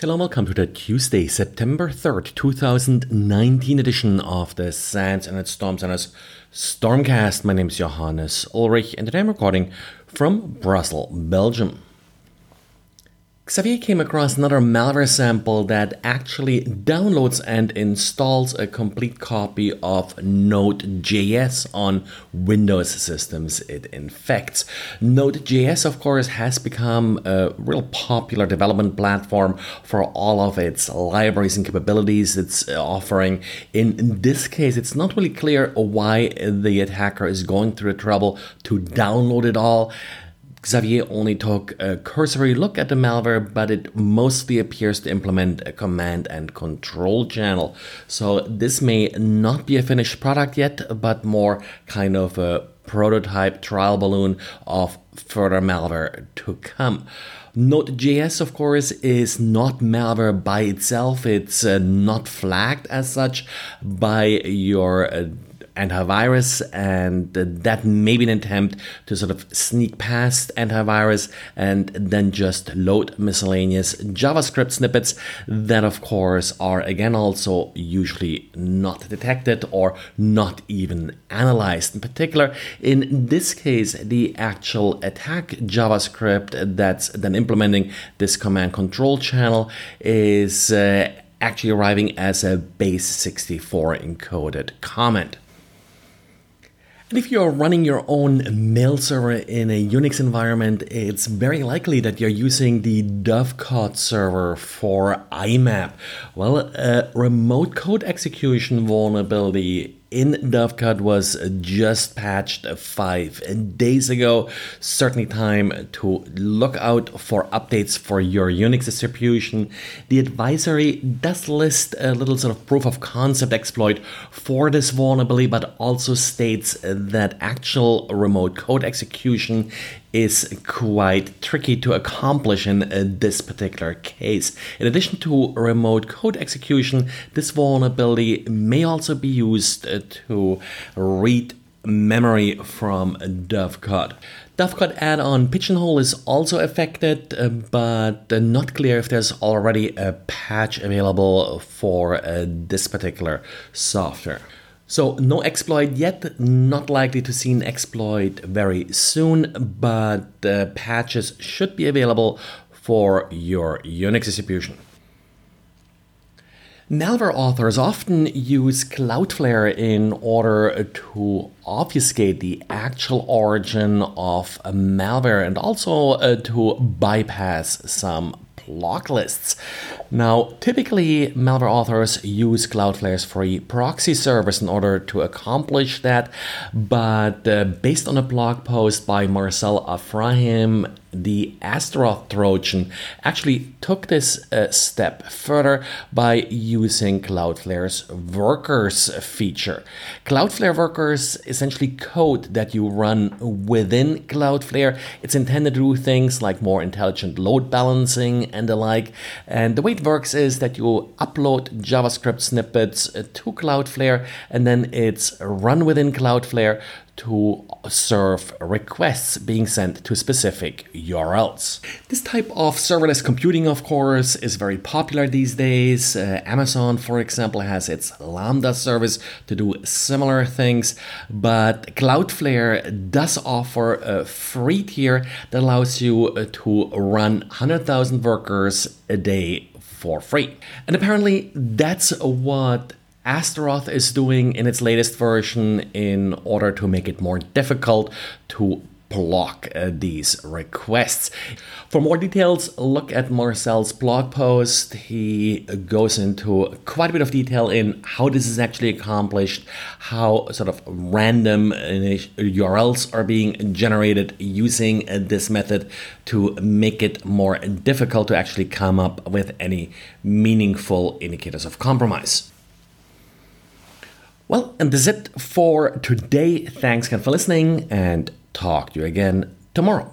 Hello and welcome to the Tuesday, September 3rd, 2019 edition of the SANS Internet Storm Center's Stormcast. My name is Johannes Ulrich and today I'm recording from Brussels, Belgium. Xavier came across another malware sample that actually downloads and installs a complete copy of Node.js on Windows systems it infects. Node.js, of course, has become a real popular development platform for all of its libraries and capabilities it's offering. In this case, it's not really clear why the attacker is going through the trouble to download it all. Xavier only took a cursory look at the malware, but it mostly appears to implement a command and control channel. So this may not be a finished product yet, but more kind of a prototype trial balloon of further malware to come. Node.js, of course, is not malware by itself. It's uh, not flagged as such by your uh, antivirus, and that may be an attempt to sort of sneak past antivirus and then just load miscellaneous JavaScript snippets that, of course, are again also usually not detected or not even analyzed. In particular, in this case, the actual attack JavaScript that's then implementing this command control channel is. Uh, actually arriving as a base 64 encoded comment. And if you're running your own mail server in a Unix environment, it's very likely that you're using the Dovecot server for IMAP. Well, a remote code execution vulnerability in Dovecot was just patched five days ago. Certainly time to look out for updates for your Unix distribution. The advisory does list a little sort of proof of concept exploit for this vulnerability, but also states that actual remote code execution is quite tricky to accomplish in uh, this particular case. In addition to remote code execution, this vulnerability may also be used uh, to read memory from Dovecot. Dovecot add-on Pigeonhole is also affected, uh, but not clear if there's already a patch available for this particular software. So no exploit yet, not likely to see an exploit very soon, but the patches should be available for your Unix distribution. Malware authors often use Cloudflare in order to obfuscate the actual origin of malware and also uh, to bypass some block lists. Now, typically, malware authors use Cloudflare's free proxy service in order to accomplish that, but uh, based on a blog post by Marcel Afrahim the Astaroth Trojan actually took this uh, step further by using Cloudflare's workers feature. Cloudflare workers essentially code that you run within Cloudflare. It's intended to do things like more intelligent load balancing and the like. And the way works is that you upload JavaScript snippets to Cloudflare and then it's run within Cloudflare to serve requests being sent to specific URLs. This type of serverless computing, of course, is very popular these days. Uh, Amazon, for example, has its Lambda service to do similar things, but Cloudflare does offer a free tier that allows you uh, to run 100,000 workers a day for free. And apparently, that's what Astaroth is doing in its latest version in order to make it more difficult to block uh, these requests. For more details, look at Marcel's blog post. He goes into quite a bit of detail in how this is actually accomplished, how sort of random URLs are being generated using uh, this method to make it more difficult to actually come up with any meaningful indicators of compromise. Well, and that's it for today. Thanks again for listening and talk to you again tomorrow.